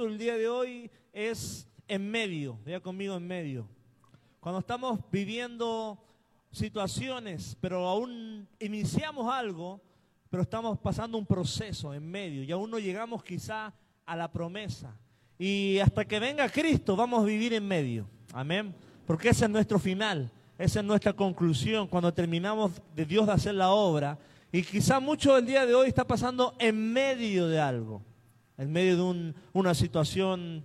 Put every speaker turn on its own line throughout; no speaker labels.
el día de hoy es en medio, vea conmigo en medio. Cuando estamos viviendo situaciones, pero aún iniciamos algo, pero estamos pasando un proceso en medio y aún no llegamos quizá a la promesa. Y hasta que venga Cristo vamos a vivir en medio. Amén. Porque ese es nuestro final, esa es nuestra conclusión cuando terminamos de Dios de hacer la obra. Y quizá mucho el día de hoy está pasando en medio de algo en medio de una situación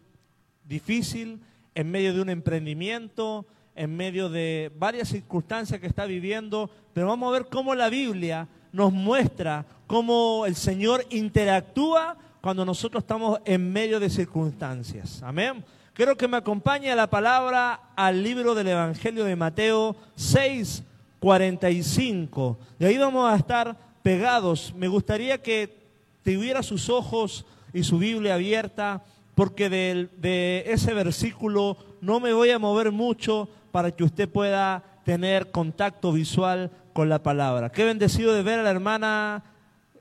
difícil, en medio de un emprendimiento, en medio de varias circunstancias que está viviendo, pero vamos a ver cómo la Biblia nos muestra cómo el Señor interactúa cuando nosotros estamos en medio de circunstancias. Amén. Quiero que me acompañe la palabra al libro del Evangelio de Mateo 6, 45. De ahí vamos a estar pegados. Me gustaría que tuviera sus ojos y su Biblia abierta, porque de, ese versículo no me voy a mover mucho para que usted pueda tener contacto visual con la palabra. Qué bendecido de ver a la hermana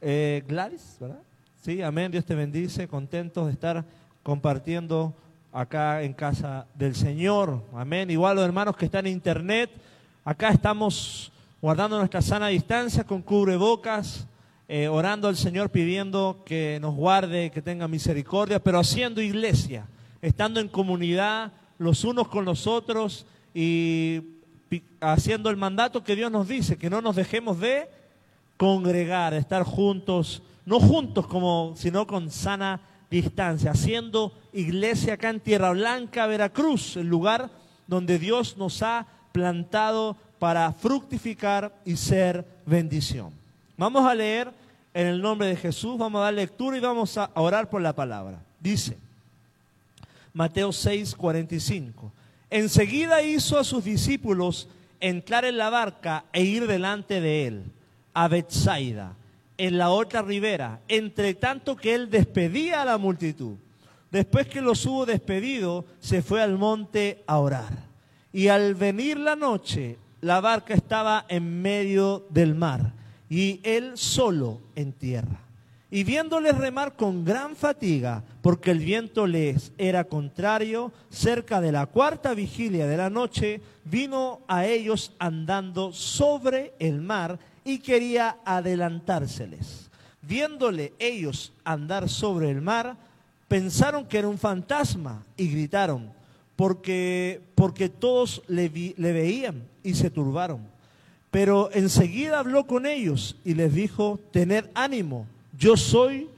eh, Gladys, ¿verdad? Sí, amén, Dios te bendice, contentos de estar compartiendo acá en casa del Señor, amén. Igual los hermanos que están en internet, acá estamos guardando nuestra sana distancia con cubrebocas, eh, orando al Señor pidiendo que nos guarde, que tenga misericordia, pero haciendo iglesia, estando en comunidad los unos con los otros y haciendo el mandato que Dios nos dice, que no nos dejemos de congregar, estar juntos, no juntos como, sino con sana distancia, haciendo iglesia acá en Tierra Blanca, Veracruz, el lugar donde Dios nos ha plantado para fructificar y ser bendición. Vamos a leer en el nombre de Jesús, vamos a dar lectura y vamos a orar por la palabra. Dice Mateo 6, 45. Enseguida hizo a sus discípulos entrar en la barca e ir delante de él a Bethsaida, en la otra ribera, entre tanto que él despedía a la multitud. Después que los hubo despedido, se fue al monte a orar. Y al venir la noche, la barca estaba en medio del mar y él solo en tierra. Y viéndoles remar con gran fatiga, porque el viento les era contrario, cerca de la cuarta vigilia de la noche, vino a ellos andando sobre el mar y quería adelantárseles. Viéndole ellos andar sobre el mar, pensaron que era un fantasma y gritaron, porque, porque todos le, le veían y se turbaron. Pero enseguida habló con ellos y les dijo, tened ánimo, yo soy,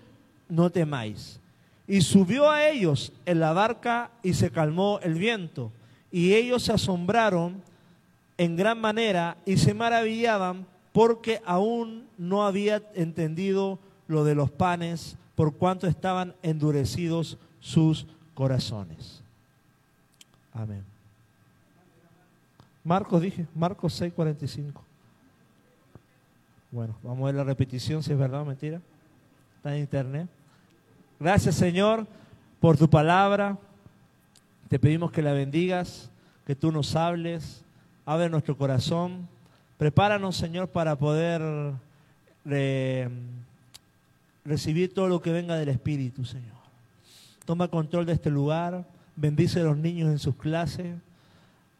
no temáis. Y subió a ellos en la barca y se calmó el viento. Y ellos se asombraron en gran manera y se maravillaban porque aún no había entendido lo de los panes por cuanto estaban endurecidos sus corazones. Amén. Marcos dije, Marcos 6:45. Bueno, vamos a ver la repetición si es verdad o mentira. Está en internet. Gracias Señor por tu palabra. Te pedimos que la bendigas, que tú nos hables, abre nuestro corazón. Prepáranos Señor para poder recibir todo lo que venga del Espíritu Señor. Toma control de este lugar, bendice a los niños en sus clases,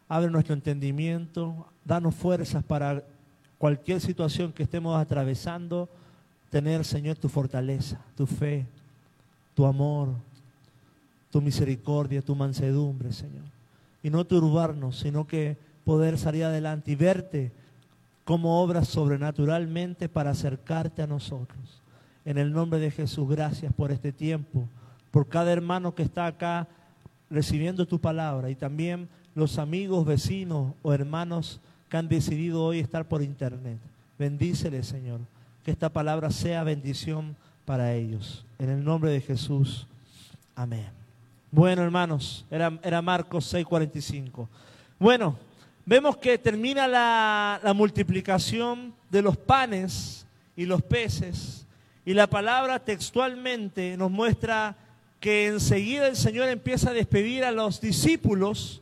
abre nuestro entendimiento, danos fuerzas para cualquier situación que estemos atravesando, tener, Señor, tu fortaleza, tu fe, tu amor, tu misericordia, tu mansedumbre, Señor. Y no turbarnos, sino que poder salir adelante y verte como obras sobrenaturalmente para acercarte a nosotros. En el nombre de Jesús, gracias por este tiempo, por cada hermano que está acá recibiendo tu palabra y también los amigos, vecinos o hermanos que han decidido hoy estar por internet. Bendícele, Señor. Que esta palabra sea bendición para ellos. En el nombre de Jesús. Amén. Bueno, hermanos, era, era Marcos 6:45. Bueno, vemos que termina la, la multiplicación de los panes y los peces. Y la palabra textualmente nos muestra que enseguida el Señor empieza a despedir a los discípulos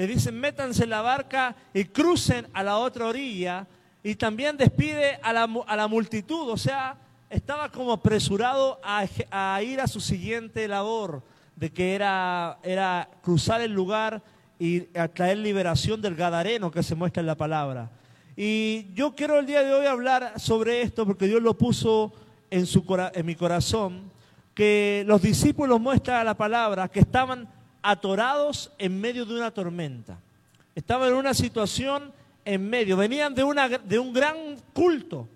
le dicen métanse en la barca y crucen a la otra orilla. Y también despide a la, a la multitud, o sea, estaba como apresurado a, a ir a su siguiente labor de que era, era cruzar el lugar y traer liberación del Gadareno que se muestra en la palabra. Y yo quiero el día de hoy hablar sobre esto porque Dios lo puso en, su, en mi corazón, que los discípulos muestran la palabra que estaban atorados en medio de una tormenta. Estaban en una situación en medio, venían de, de un gran culto,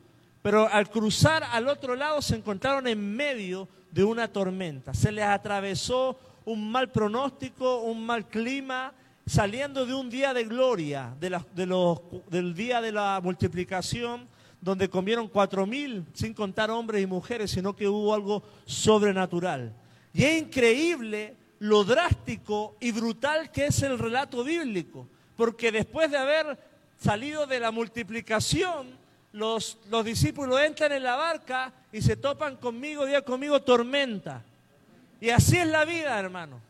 pero al cruzar al otro lado se encontraron en medio de una tormenta. Se les atravesó un mal pronóstico, un mal clima, saliendo de un día de gloria, de, de los, del día de la multiplicación, donde comieron cuatro mil, sin contar hombres y mujeres, sino que hubo algo sobrenatural. Y es increíble lo drástico y brutal que es el relato bíblico, porque después de haber salido de la multiplicación, los, los discípulos entran en la barca y se topan conmigo, día conmigo, tormenta. Y así es la vida, hermano.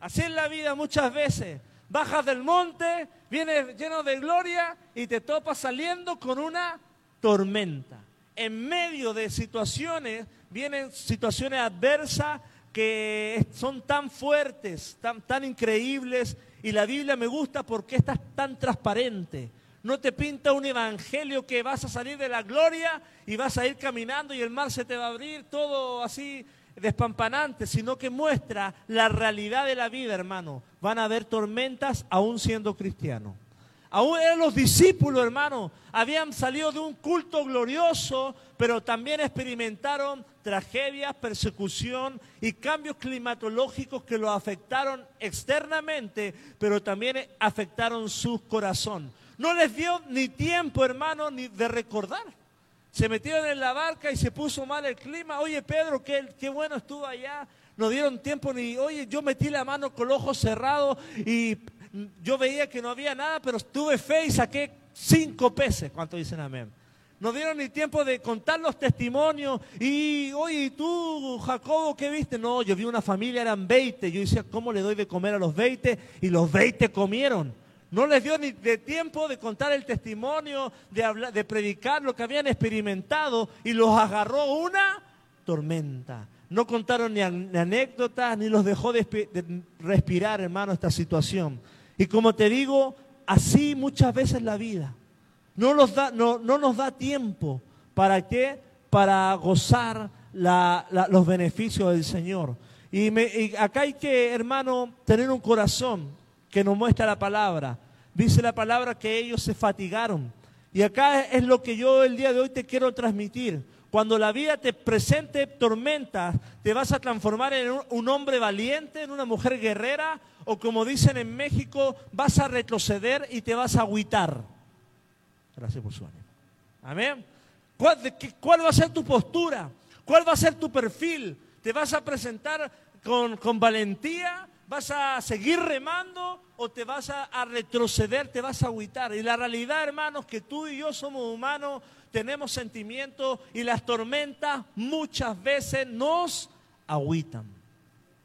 Así es la vida muchas veces. Bajas del monte, vienes lleno de gloria y te topas saliendo con una tormenta. En medio de situaciones, vienen situaciones adversas que son tan fuertes, tan, tan increíbles, y la Biblia me gusta porque está tan transparente. No te pinta un evangelio que vas a salir de la gloria y vas a ir caminando y el mar se te va a abrir, todo así despampanante, sino que muestra la realidad de la vida, hermano. Van a haber tormentas aún siendo cristianos. Aún eran los discípulos, hermano. Habían salido de un culto glorioso, pero también experimentaron tragedias, persecución y cambios climatológicos que los afectaron externamente, pero también afectaron su corazón. No les dio ni tiempo, hermano, ni de recordar. Se metieron en la barca y se puso mal el clima. Oye, Pedro, qué, qué bueno estuvo allá. No dieron tiempo ni, oye, yo metí la mano con los ojos cerrados y yo veía que no había nada, pero tuve fe y saqué cinco peces. ¿Cuánto dicen amén? No dieron ni tiempo de contar los testimonios. Y, oye, tú, Jacobo, qué viste? No, yo vi una familia, eran 20. Yo decía, ¿cómo le doy de comer a los 20? Y los 20 comieron. No les dio ni de tiempo de contar el testimonio, de, hablar, de predicar lo que habían experimentado y los agarró una tormenta. No contaron ni, anécdotas, ni los dejó de, respirar, hermano, esta situación. Y como te digo, así muchas veces la vida. No nos da, no, nos da tiempo. ¿Para qué? Para gozar los beneficios del Señor. Y, y acá hay que, hermano, tener un corazón que nos muestra la palabra. Dice la palabra que ellos se fatigaron. Y acá es lo que yo el día de hoy te quiero transmitir. Cuando la vida te presente tormentas, te vas a transformar en un hombre valiente, en una mujer guerrera, o como dicen en México, vas a retroceder y te vas a agüitar. Gracias por su ánimo. Amén. ¿Cuál, ¿Cuál, va a ser tu postura? ¿Cuál va a ser tu perfil? ¿Te vas a presentar con, con valentía? ¿Vas a seguir remando o te vas a, retroceder, te vas a agüitar? Y la realidad, hermanos, que tú y yo somos humanos, tenemos sentimientos y las tormentas muchas veces nos agüitan.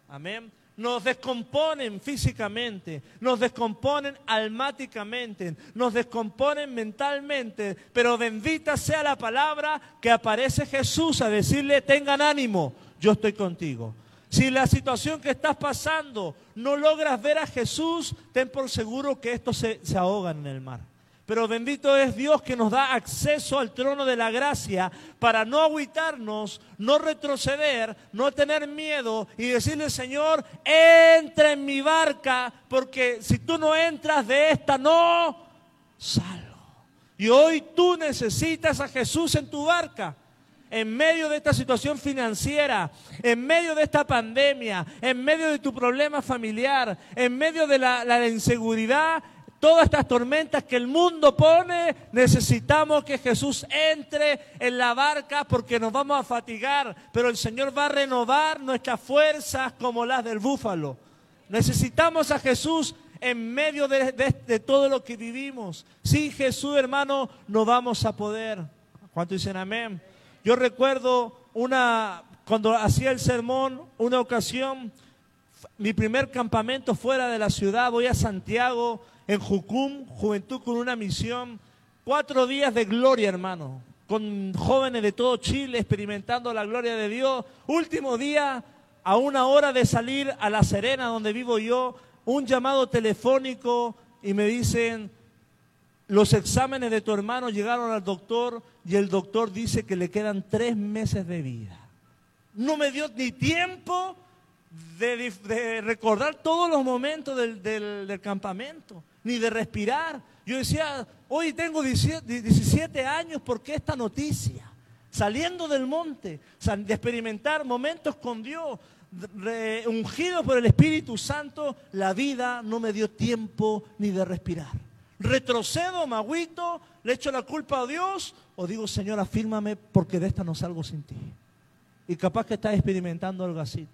Amén. Nos descomponen físicamente, nos descomponen almáticamente, nos descomponen mentalmente, pero bendita sea la palabra que aparece Jesús a decirle, tengan ánimo, yo estoy contigo. Si la situación que estás pasando no logras ver a Jesús, ten por seguro que estos se, se ahogan en el mar. Pero bendito es Dios que nos da acceso al trono de la gracia para no agüitarnos, no retroceder, no tener miedo y decirle, Señor, entra en mi barca, porque si tú no entras de esta, no salgo. Y hoy tú necesitas a Jesús en tu barca en medio de esta situación financiera, en medio de esta pandemia, en medio de tu problema familiar, en medio de la, inseguridad, todas estas tormentas que el mundo pone, necesitamos que Jesús entre en la barca porque nos vamos a fatigar, pero el Señor va a renovar nuestras fuerzas como las del búfalo. Necesitamos a Jesús en medio de, todo lo que vivimos. Sin Jesús, hermano, no vamos a poder. ¿Cuánto dicen amén? Yo recuerdo una, cuando hacía el sermón, una ocasión, mi primer campamento fuera de la ciudad, voy a Santiago, en Jucum, Juventud con una misión, cuatro días de gloria, hermano, con jóvenes de todo Chile experimentando la gloria de Dios. Último día, a una hora de salir a La Serena, donde vivo yo, un llamado telefónico y me dicen, los exámenes de tu hermano llegaron al doctor y el doctor dice que le quedan tres meses de vida. No me dio ni tiempo de, recordar todos los momentos del, campamento, ni de respirar. Yo decía, hoy tengo 17 años, ¿por qué esta noticia? Saliendo del monte, de experimentar momentos con Dios, ungido por el Espíritu Santo, la vida no me dio tiempo ni de respirar. Retrocedo, me le echo la culpa a Dios o digo, Señor, afírmame porque de esta no salgo sin ti. Y capaz que estás experimentando algo así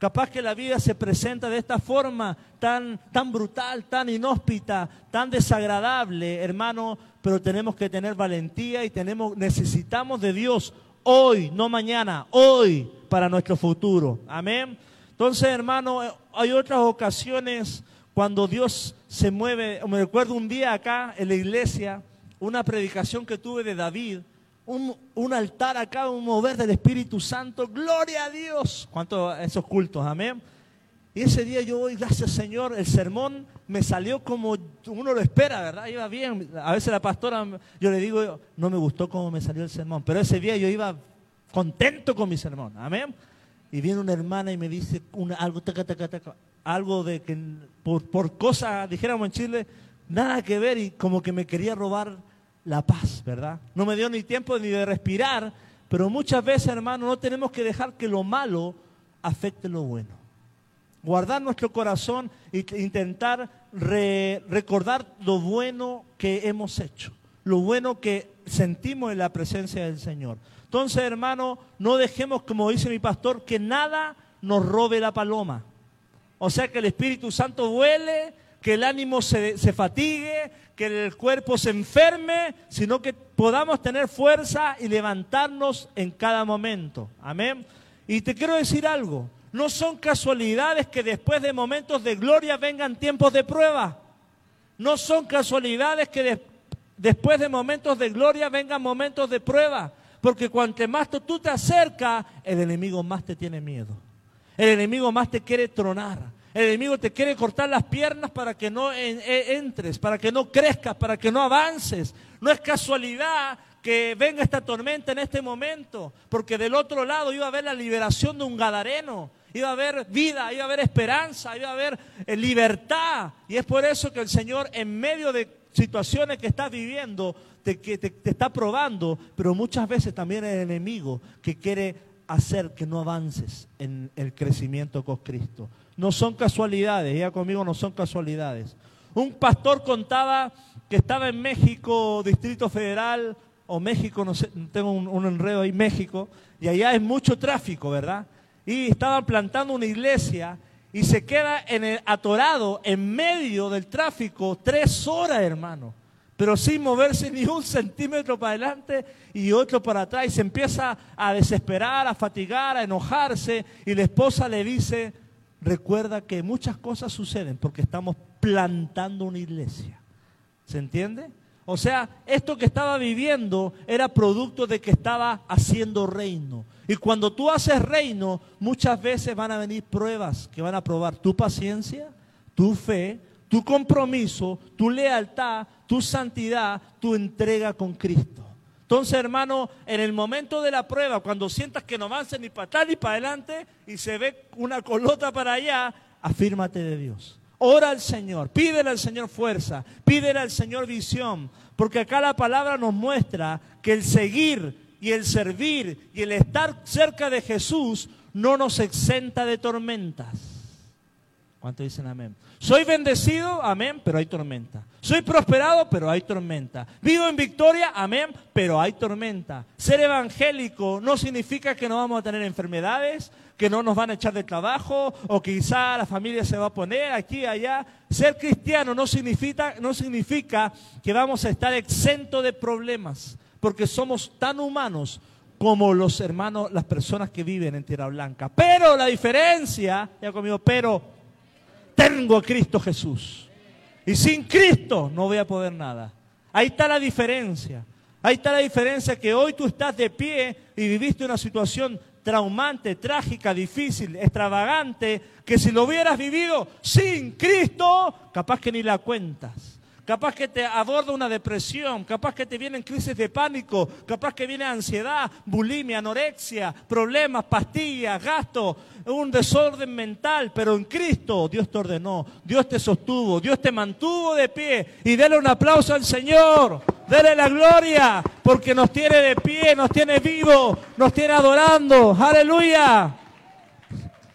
Capaz que la vida se presenta de esta forma tan, tan brutal, tan inhóspita, tan desagradable, hermano, pero tenemos que tener valentía y tenemos, necesitamos de Dios hoy, no mañana, hoy para nuestro futuro. Amén. Entonces, hermano, hay otras ocasiones cuando Dios se mueve. Me recuerdo un día acá en la iglesia, una predicación que tuve de David, un, altar acá, un mover del Espíritu Santo. Gloria a Dios. ¿Cuántos esos cultos? Amén. Y ese día yo voy, gracias Señor, el sermón me salió como uno lo espera, ¿verdad? Iba bien. A veces la pastora, yo le digo, no me gustó cómo me salió el sermón, pero ese día yo iba contento con mi sermón. Amén. Y viene una hermana y me dice algo, algo de que por, por cosas, dijéramos en Chile, nada que ver y como que me quería robar la paz, ¿verdad? No me dio ni tiempo ni de respirar, pero muchas veces, hermano, no tenemos que dejar que lo malo afecte lo bueno. Guardar nuestro corazón e intentar recordar lo bueno que hemos hecho, lo bueno que sentimos en la presencia del Señor. Entonces, hermano, no dejemos, como dice mi pastor, que nada nos robe la paloma. O sea, que el Espíritu Santo vuele, que el ánimo se, se fatigue, que el cuerpo se enferme, sino que podamos tener fuerza y levantarnos en cada momento. Amén. Y te quiero decir algo, no son casualidades que después de momentos de gloria vengan tiempos de prueba. No son casualidades que después de momentos de gloria vengan momentos de prueba. Porque cuanto más tú te acercas, el enemigo más te tiene miedo. El enemigo más te quiere tronar. El enemigo te quiere cortar las piernas para que no e, entres, para que no crezcas, para que no avances. No es casualidad que venga esta tormenta en este momento, porque del otro lado iba a haber la liberación de un gadareno, iba a haber vida, iba a haber esperanza, iba a haber eh, libertad. Y es por eso que el Señor en medio de situaciones que estás viviendo, te, te, te está probando, pero muchas veces también el enemigo que quiere hacer que no avances en el crecimiento con Cristo no son casualidades, ya conmigo no son casualidades. Un pastor contaba que estaba en México, Distrito Federal, o México, no sé, tengo un, enredo ahí, México, y allá hay mucho tráfico, ¿verdad? Y estaban plantando una iglesia y se queda en el, atorado en medio del tráfico tres horas, hermano, pero sin moverse ni un centímetro para adelante y otro para atrás, y se empieza a desesperar, a fatigar, a enojarse, y la esposa le dice, recuerda que muchas cosas suceden porque estamos plantando una iglesia. ¿Se entiende? O sea, esto que estaba viviendo era producto de que estaba haciendo reino. Y cuando tú haces reino, muchas veces van a venir pruebas que van a probar tu paciencia, tu fe, tu compromiso, tu lealtad, tu santidad, tu entrega con Cristo. Entonces, hermano, en el momento de la prueba, cuando sientas que no avanza ni para atrás ni para adelante y se ve una colota para allá, afírmate de Dios. Ora al Señor, pídele al Señor fuerza, pídele al Señor visión, porque acá la palabra nos muestra que el seguir y el servir y el estar cerca de Jesús no nos exenta de tormentas. ¿Cuánto dicen amén? Soy bendecido, amén, pero hay tormenta. Soy prosperado, pero hay tormenta. Vivo en victoria, amén, pero hay tormenta. Ser evangélico no significa que no vamos a tener enfermedades, que no nos van a echar de trabajo o quizá la familia se va a poner aquí allá. Ser cristiano no significa, no significa que vamos a estar exento de problemas, porque somos tan humanos como los hermanos, las personas que viven en Tierra Blanca. Pero la diferencia, ya conmigo, pero tengo a Cristo Jesús. Y sin Cristo no voy a poder nada. Ahí está la diferencia. Ahí está la diferencia que hoy tú estás de pie y viviste una situación traumante, trágica, difícil, extravagante, que si lo hubieras vivido sin Cristo, capaz que ni la cuentas. Capaz que te aborda una depresión, capaz que te vienen crisis de pánico, capaz que viene ansiedad, bulimia, anorexia, problemas, pastillas, gasto, un desorden mental, pero en Cristo Dios te ordenó, Dios te sostuvo, Dios te mantuvo de pie. Y dele un aplauso al Señor, dele la gloria, porque nos tiene de pie, nos tiene vivo, nos tiene adorando. Aleluya.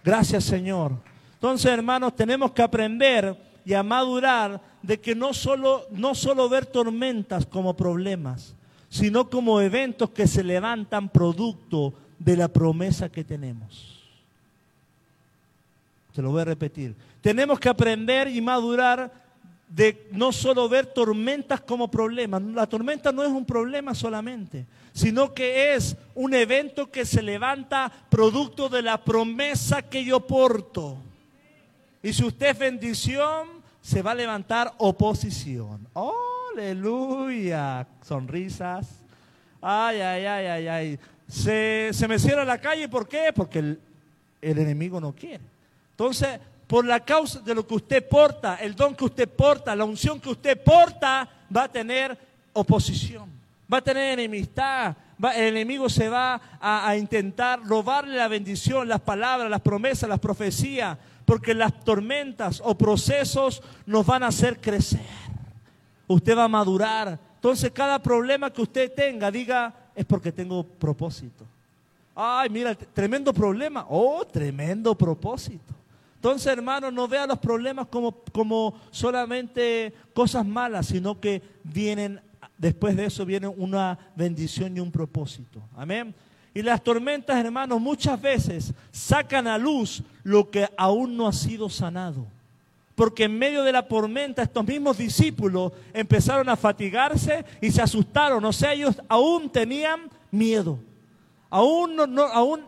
Gracias Señor. Entonces hermanos, tenemos que aprender y a madurar de que no solo, no solo ver tormentas como problemas, sino como eventos que se levantan producto de la promesa que tenemos. Se lo voy a repetir. Tenemos que aprender y madurar de no solo ver tormentas como problemas. La tormenta no es un problema solamente, sino que es un evento que se levanta producto de la promesa que yo porto. Y si usted es bendición, se va a levantar oposición. Aleluya. Sonrisas. Ay, ay, ay, ay, ay. Se, me cierra la calle, ¿por qué? Porque el, el enemigo no quiere. Entonces, por la causa de lo que usted porta, el don que usted porta, la unción que usted porta, va a tener oposición, va a tener enemistad, el enemigo se va a, a, intentar robarle la bendición, las palabras, las promesas, las profecías, porque las tormentas o procesos nos van a hacer crecer. Usted va a madurar. Entonces, cada problema que usted tenga, diga, es porque tengo propósito. Ay, mira, tremendo problema. Oh, tremendo propósito. Entonces, hermano, no vea los problemas como, como solamente cosas malas, sino que vienen, después de eso viene una bendición y un propósito. Amén. Y las tormentas, hermanos, muchas veces sacan a luz lo que aún no ha sido sanado. Porque en medio de la tormenta estos mismos discípulos empezaron a fatigarse y se asustaron. O sea, ellos aún tenían miedo. Aún, no, aún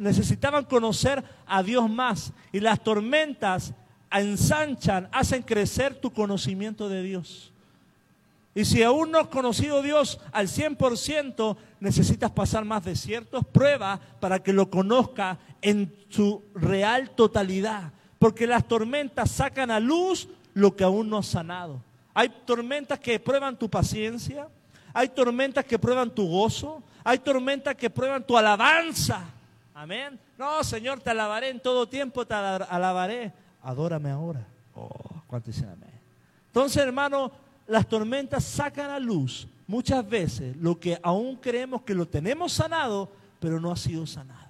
necesitaban conocer a Dios más. Y las tormentas ensanchan, hacen crecer tu conocimiento de Dios. Y si aún no has conocido a Dios al 100%, necesitas pasar más desiertos, pruebas para que lo conozca en su real totalidad. Porque las tormentas sacan a luz lo que aún no has sanado. Hay tormentas que prueban tu paciencia, hay tormentas que prueban tu gozo, hay tormentas que prueban tu alabanza. Amén. No, Señor, te alabaré en todo tiempo, te alabaré. Adórame ahora. Oh, cuánto dicen amén. Entonces, hermano, las tormentas sacan a luz muchas veces lo que aún creemos que lo tenemos sanado, pero no ha sido sanado.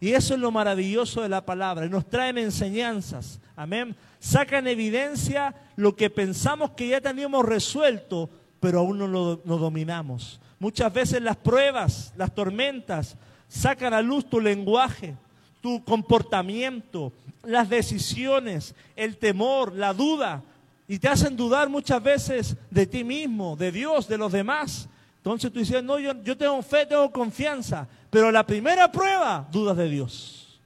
Y eso es lo maravilloso de la palabra. Nos traen enseñanzas. Amén. Sacan evidencia lo que pensamos que ya teníamos resuelto, pero aún no lo dominamos. Muchas veces las pruebas, las tormentas, sacan a luz tu lenguaje, tu comportamiento, las decisiones, el temor, la duda, y te hacen dudar muchas veces de ti mismo, de Dios, de los demás. Entonces tú dices, no, yo, yo tengo fe, tengo confianza, pero la primera prueba, dudas de Dios.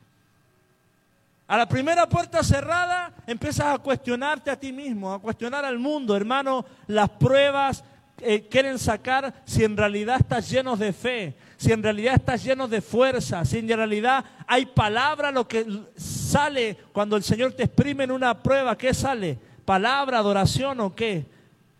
A la primera puerta cerrada empiezas a cuestionarte a ti mismo, a cuestionar al mundo. Hermano, las pruebas eh, quieren sacar si en realidad estás lleno de fe, si en realidad estás lleno de fuerza, si en realidad hay palabra lo que sale cuando el Señor te exprime en una prueba, ¿qué sale? ¿Palabra, adoración o qué?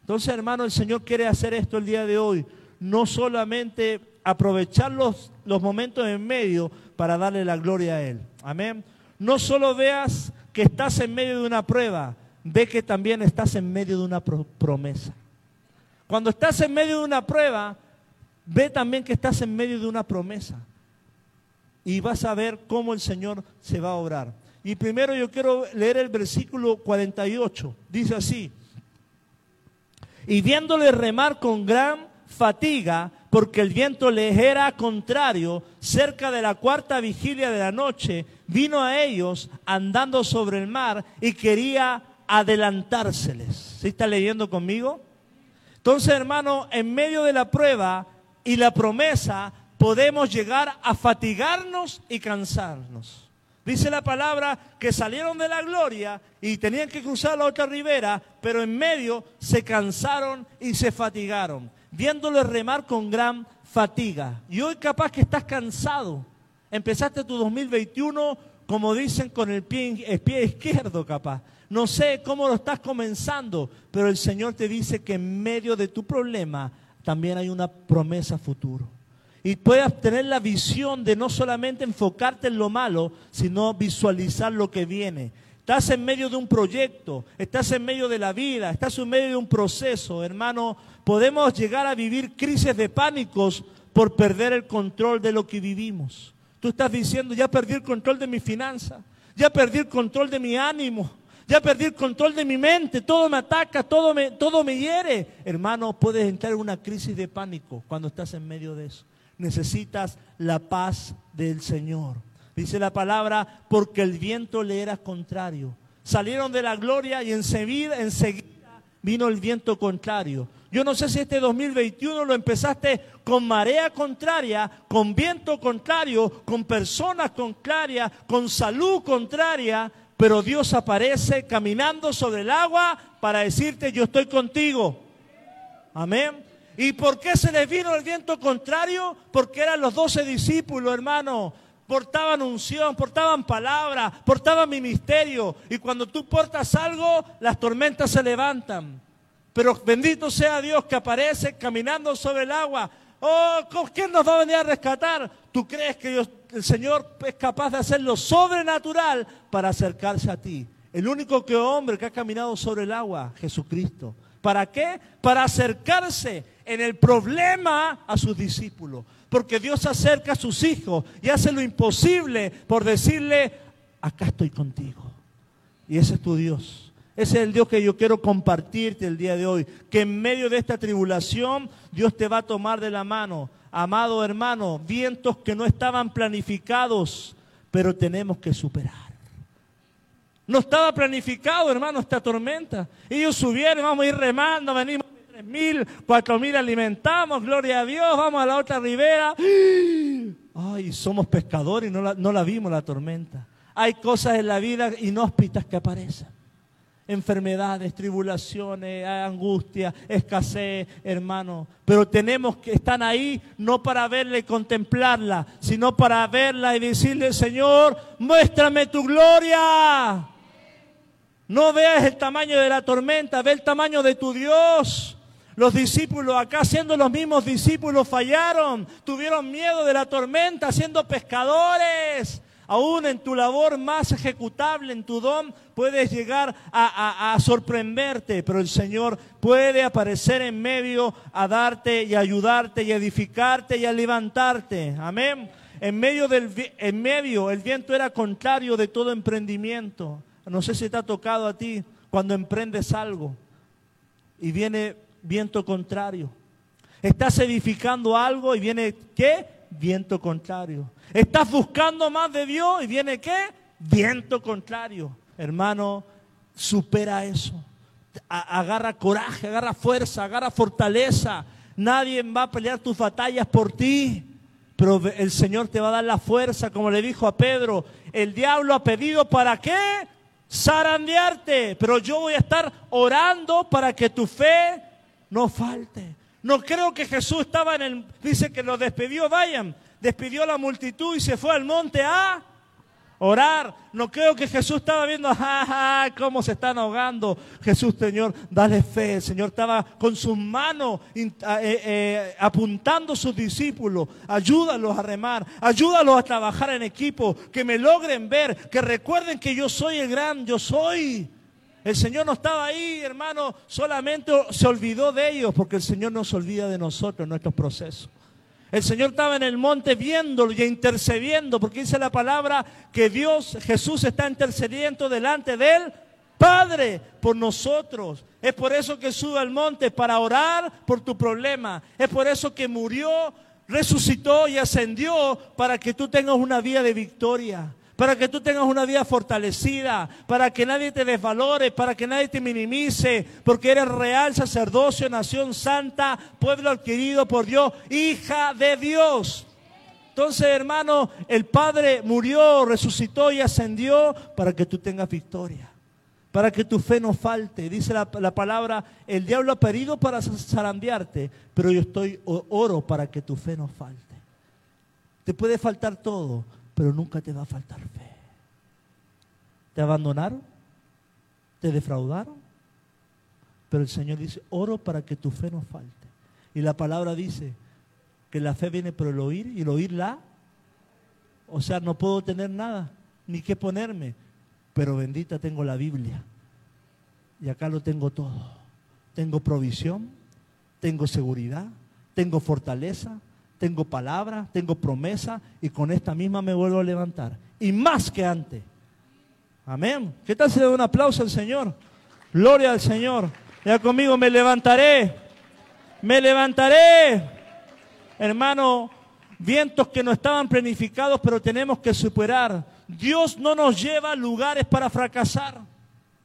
Entonces, hermano, el Señor quiere hacer esto el día de hoy, no solamente aprovechar los, los momentos en medio para darle la gloria a Él. Amén. No solo veas que estás en medio de una prueba, ve que también estás en medio de una promesa. Cuando estás en medio de una prueba, ve también que estás en medio de una promesa. Y vas a ver cómo el Señor se va a obrar. Y primero yo quiero leer el versículo 48. Dice así. Y viéndole remar con gran fatiga, porque el viento le era contrario, cerca de la cuarta vigilia de la noche, vino a ellos andando sobre el mar y quería adelantárseles. ¿Sí está leyendo conmigo? Entonces, hermano, en medio de la prueba y la promesa, podemos llegar a fatigarnos y cansarnos. Dice la palabra que salieron de la gloria y tenían que cruzar la otra ribera, pero en medio se cansaron y se fatigaron, viéndole remar con gran fatiga. Y hoy capaz que estás cansado, Empezaste tu 2021, como dicen, con el pie, el pie izquierdo capaz. No sé cómo lo estás comenzando, pero el Señor te dice que en medio de tu problema también hay una promesa futuro. Y puedas tener la visión de no solamente enfocarte en lo malo, sino visualizar lo que viene. Estás en medio de un proyecto, estás en medio de la vida, estás en medio de un proceso, hermano. Podemos llegar a vivir crisis de pánicos por perder el control de lo que vivimos. Tú estás diciendo, ya perdí el control de mi finanza, ya perdí el control de mi ánimo, ya perdí el control de mi mente, todo me ataca, todo me, todo me hiere. Hermano, puedes entrar en una crisis de pánico cuando estás en medio de eso. Necesitas la paz del Señor. Dice la palabra, porque el viento le era contrario. Salieron de la gloria y enseguida, enseguida vino el viento contrario. Yo no sé si este 2021 lo empezaste con marea contraria, con viento contrario, con personas contrarias, con salud contraria, pero Dios aparece caminando sobre el agua para decirte, yo estoy contigo. Amén. ¿Y por qué se les vino el viento contrario? Porque eran los doce discípulos, hermano. Portaban unción, portaban palabra, portaban ministerio. Y cuando tú portas algo, las tormentas se levantan. Pero bendito sea Dios que aparece caminando sobre el agua. Oh, ¿quién nos va a venir a rescatar? ¿Tú crees que el Señor es capaz de hacer lo sobrenatural para acercarse a ti? El único que hombre que ha caminado sobre el agua, Jesucristo. ¿Para qué? Para acercarse en el problema a sus discípulos. Porque Dios acerca a sus hijos y hace lo imposible por decirle, acá estoy contigo. Y ese es tu Dios. Ese es el Dios que yo quiero compartirte el día de hoy. Que en medio de esta tribulación Dios te va a tomar de la mano. Amado hermano, vientos que no estaban planificados, pero tenemos que superar. No estaba planificado, hermano, esta tormenta. Ellos subieron, vamos a ir remando, venimos mil, cuatro mil alimentamos, gloria a Dios, vamos a la otra ribera. Ay, somos pescadores y no la, no la vimos la tormenta. Hay cosas en la vida inhóspitas que aparecen enfermedades, tribulaciones, angustia, escasez, hermano. Pero tenemos que estar ahí no para verla y contemplarla, sino para verla y decirle, Señor, muéstrame tu gloria. No veas el tamaño de la tormenta, ve el tamaño de tu Dios. Los discípulos acá, siendo los mismos discípulos, fallaron, tuvieron miedo de la tormenta, siendo pescadores. Aún en tu labor más ejecutable, en tu don, puedes llegar a, sorprenderte, pero el Señor puede aparecer en medio a darte y ayudarte y edificarte y a levantarte. Amén. En medio, del, en medio el viento era contrario de todo emprendimiento. No sé si te ha tocado a ti cuando emprendes algo y viene viento contrario. Estás edificando algo y viene, ¿qué? Viento contrario. Estás buscando más de Dios y viene qué? Viento contrario. Hermano, supera eso. Agarra coraje, agarra fuerza, agarra fortaleza. Nadie va a pelear tus batallas por ti. Pero el Señor te va a dar la fuerza, como le dijo a Pedro. El diablo ha pedido para qué? Zarandearte. Pero yo voy a estar orando para que tu fe no falte. No creo que Jesús estaba en el... Dice que los despedió, vayan despidió a la multitud y se fue al monte a orar. No creo que Jesús estaba viendo, cómo se están ahogando. Jesús, Señor, dale fe. El Señor estaba con sus manos eh, eh, apuntando a sus discípulos. Ayúdalos a remar, ayúdalos a trabajar en equipo, que me logren ver, que recuerden que yo soy el gran, yo soy. El Señor no estaba ahí, hermano, solamente se olvidó de ellos, porque el Señor no se olvida de nosotros en nuestros procesos. El Señor estaba en el monte viéndolo y intercediendo, porque dice la palabra que Dios, Jesús está intercediendo delante de él, Padre, por nosotros. Es por eso que sube al monte para orar por tu problema. Es por eso que murió, resucitó y ascendió para que tú tengas una vida de victoria para que tú tengas una vida fortalecida, para que nadie te desvalore, para que nadie te minimice, porque eres real sacerdocio, nación santa, pueblo adquirido por Dios, hija de Dios. Entonces, hermano, el Padre murió, resucitó y ascendió para que tú tengas victoria, para que tu fe no falte. Dice la, la palabra, el diablo ha pedido para zarandearte, pero yo estoy oro para que tu fe no falte. Te puede faltar todo, pero nunca te va a faltar fe. ¿Te abandonaron? ¿Te defraudaron? Pero el Señor dice, oro para que tu fe no falte. Y la palabra dice que la fe viene por el oír y el oír la. O sea, no puedo tener nada, ni qué ponerme, pero bendita tengo la Biblia. Y acá lo tengo todo. Tengo provisión, tengo seguridad, tengo fortaleza, tengo palabra, tengo promesa y con esta misma me vuelvo a levantar. Y más que antes. Amén. ¿Qué tal si le doy un aplauso al Señor? Gloria al Señor. Ya conmigo me levantaré. Me levantaré. Hermano, vientos que no estaban planificados, pero tenemos que superar. Dios no nos lleva a lugares para fracasar.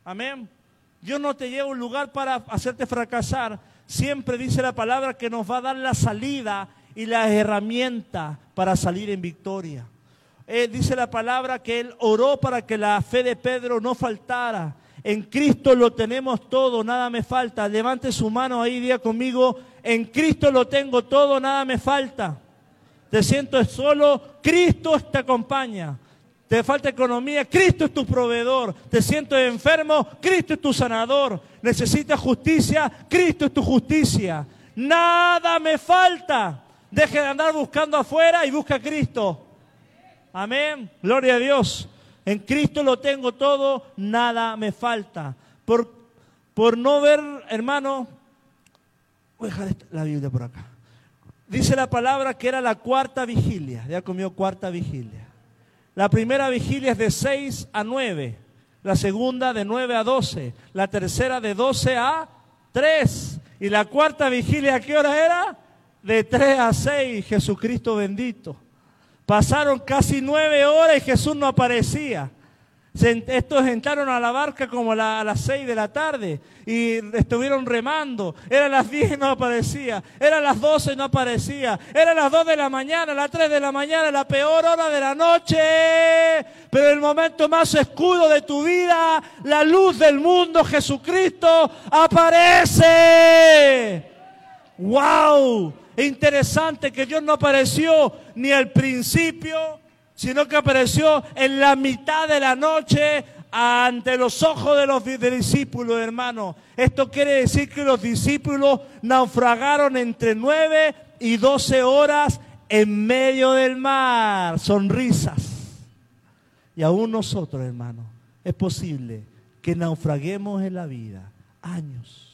Amén. Dios no te lleva a un lugar para hacerte fracasar. Siempre dice la palabra que nos va a dar la salida y las herramientas para salir en victoria. Eh, dice la palabra que Él oró para que la fe de Pedro no faltara. En Cristo lo tenemos todo, nada me falta. Levante su mano ahí, diga conmigo, en Cristo lo tengo todo, nada me falta. Te siento solo, Cristo te acompaña. Te falta economía, Cristo es tu proveedor. Te siento enfermo, Cristo es tu sanador. Necesitas justicia, Cristo es tu justicia. Nada me falta. Deje de andar buscando afuera y busca a Cristo. Amén. Gloria a Dios. En Cristo lo tengo todo, nada me falta. Por, por no ver, hermano, voy a dejar la Biblia por acá. Dice la palabra que era la cuarta vigilia. Ya comió cuarta vigilia. La primera vigilia es de 6 a 9. La segunda de 9 a 12. La tercera de 12 a 3. Y la cuarta vigilia, ¿a qué hora era? De 3 a 6. Jesucristo bendito. Pasaron casi nueve horas y Jesús no aparecía. Estos entraron a la barca como a las seis de la tarde y estuvieron remando. Eran las diez y no aparecía. Eran las doce y no aparecía. Eran las dos de la mañana, las tres de la mañana, la peor hora de la noche. Pero el momento más escudo de tu vida, la luz del mundo, Jesucristo, aparece. ¡Wow! Interesante que Dios no apareció ni al principio, sino que apareció en la mitad de la noche ante los ojos de los discípulos, hermano. Esto quiere decir que los discípulos naufragaron entre nueve y doce horas en medio del mar. Sonrisas. Y aún nosotros, hermano, es posible que naufraguemos en la vida años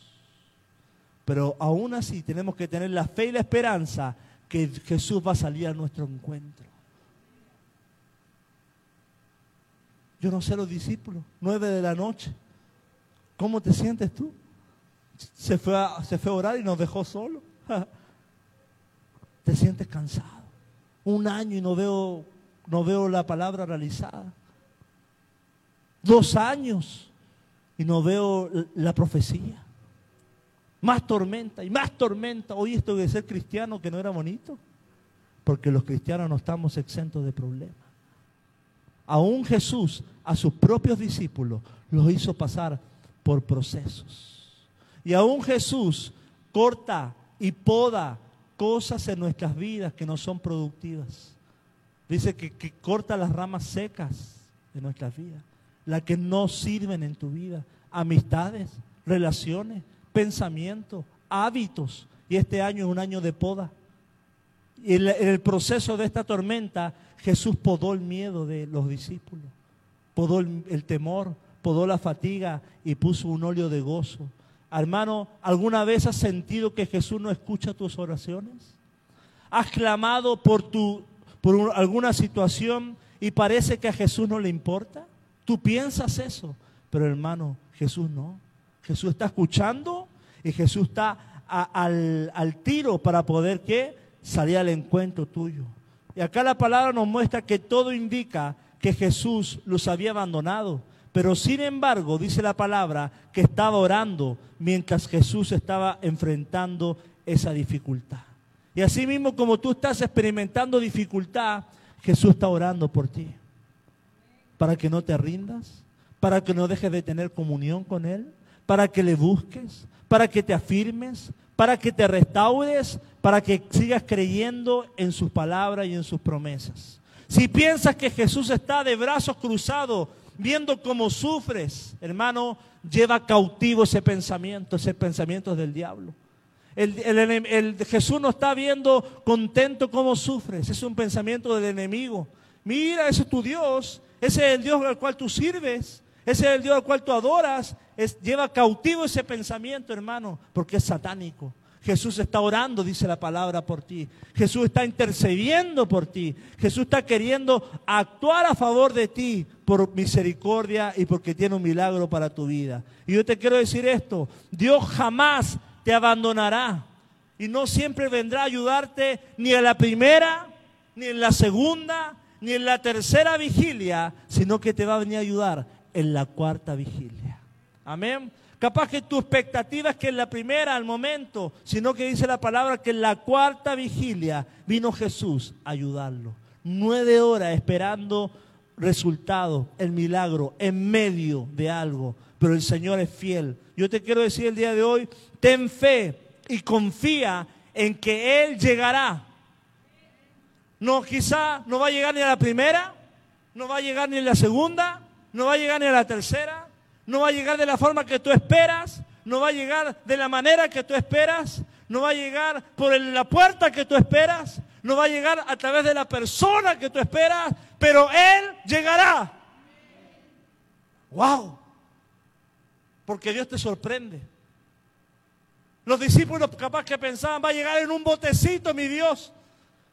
pero aún así tenemos que tener la fe y la esperanza que Jesús va a salir a nuestro encuentro. Yo no sé los discípulos, nueve de la noche. ¿Cómo te sientes tú? Se fue a, se fue orar y nos dejó solo. te sientes cansado. Un año y no veo, no veo la palabra realizada. Dos años y no veo la profecía más tormenta y más tormenta. Hoy esto de ser cristiano que no era bonito, porque los cristianos no estamos exentos de problemas. Aún Jesús a sus propios discípulos los hizo pasar por procesos. Y aún Jesús corta y poda cosas en nuestras vidas que no son productivas. Dice que, que corta las ramas secas de nuestras vidas, las que no sirven en tu vida, amistades, relaciones, pensamientos, hábitos. Y este año es un año de poda. Y en el proceso de esta tormenta, Jesús podó el miedo de los discípulos, podó el, temor, podó la fatiga y puso un óleo de gozo. Hermano, ¿alguna vez has sentido que Jesús no escucha tus oraciones? ¿Has clamado por, tu, por alguna situación y parece que a Jesús no le importa? Tú piensas eso, pero hermano, Jesús no. Jesús está escuchando y Jesús está al, tiro para poder ¿qué? salir al encuentro tuyo. Y acá la palabra nos muestra que todo indica que Jesús los había abandonado. Pero sin embargo, dice la palabra que estaba orando mientras Jesús estaba enfrentando esa dificultad. Y así mismo como tú estás experimentando dificultad, Jesús está orando por ti. Para que no te rindas, para que no dejes de tener comunión con Él, para que le busques, para que te afirmes, para que te restaures, para que sigas creyendo en sus palabras y en sus promesas. Si piensas que Jesús está de brazos cruzados, viendo cómo sufres, hermano, lleva cautivo ese pensamiento, ese pensamiento del diablo. El, Jesús no está viendo contento cómo sufres, es un pensamiento del enemigo. Mira, ese es tu Dios, ese es el Dios al cual tú sirves, ese es el Dios al cual tú adoras. lleva cautivo ese pensamiento, hermano, porque es satánico. Jesús está orando, dice la palabra, por ti. Jesús está intercediendo por ti. Jesús está queriendo actuar a favor de ti por misericordia y porque tiene un milagro para tu vida. Y yo te quiero decir esto, Dios jamás te abandonará y no siempre vendrá a ayudarte ni en la primera, ni en la segunda, ni en la tercera vigilia, sino que te va a venir a ayudar en la cuarta vigilia. Amén. Capaz que tu expectativa es que en la primera, al momento, sino que dice la palabra que en la cuarta vigilia vino Jesús a ayudarlo. Nueve horas esperando resultado, el milagro, en medio de algo. Pero el Señor es fiel. Yo te quiero decir el día de hoy, ten fe y confía en que Él llegará. No, quizá no va a llegar ni a la primera, no va a llegar ni a la segunda, no va a llegar ni a la tercera, no va a llegar de la forma que tú esperas, no va a llegar de la manera que tú esperas, no va a llegar por la puerta que tú esperas, no va a llegar a través de la persona que tú esperas, pero Él llegará. ¡Wow! Porque Dios te sorprende. Los discípulos capaz que pensaban, va a llegar en un botecito mi Dios,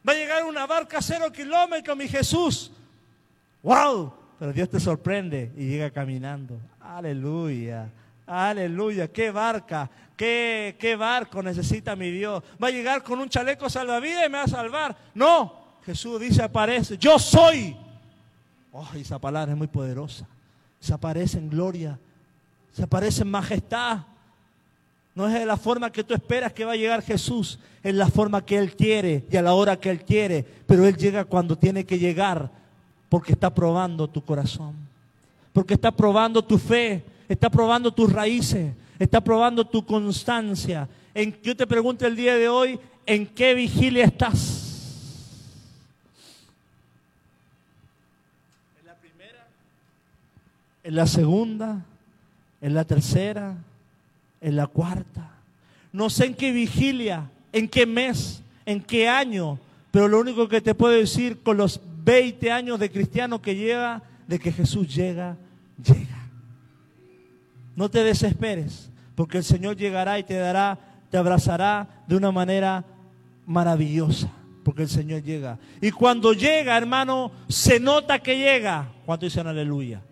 va a llegar en una barca cero kilómetros mi Jesús. ¡Wow! Pero Dios te sorprende y llega caminando. Aleluya. Aleluya. Qué barca. Qué, qué barco necesita mi Dios. Va a llegar con un chaleco salvavidas y me va a salvar. No. Jesús dice, aparece. Yo soy. Oh, esa palabra es muy poderosa. Se aparece en gloria. Se aparece en majestad. No es de la forma que tú esperas que va a llegar Jesús, es la forma que Él quiere y a la hora que Él quiere, pero Él llega cuando tiene que llegar porque está probando tu corazón, porque está probando tu fe, está probando tus raíces, está probando tu constancia. En, yo te pregunto el día de hoy, ¿en qué vigilia estás? ¿En la primera? ¿En la segunda? ¿En la tercera? ¿En la cuarta? No sé en qué vigilia, en qué mes, en qué año, pero lo único que te puedo decir con los 20 años de cristiano que lleva, de que Jesús llega, llega. No te desesperes, porque el Señor llegará y te dará, te abrazará de una manera maravillosa, porque el Señor llega. Y cuando llega, hermano, se nota que llega. ¿Cuánto dicen aleluya?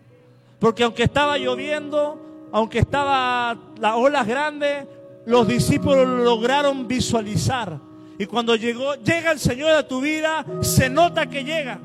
Porque aunque estaba lloviendo, aunque estaba las olas grandes, los discípulos lograron visualizar y cuando llegó, llega el Señor a tu vida, se nota que llega.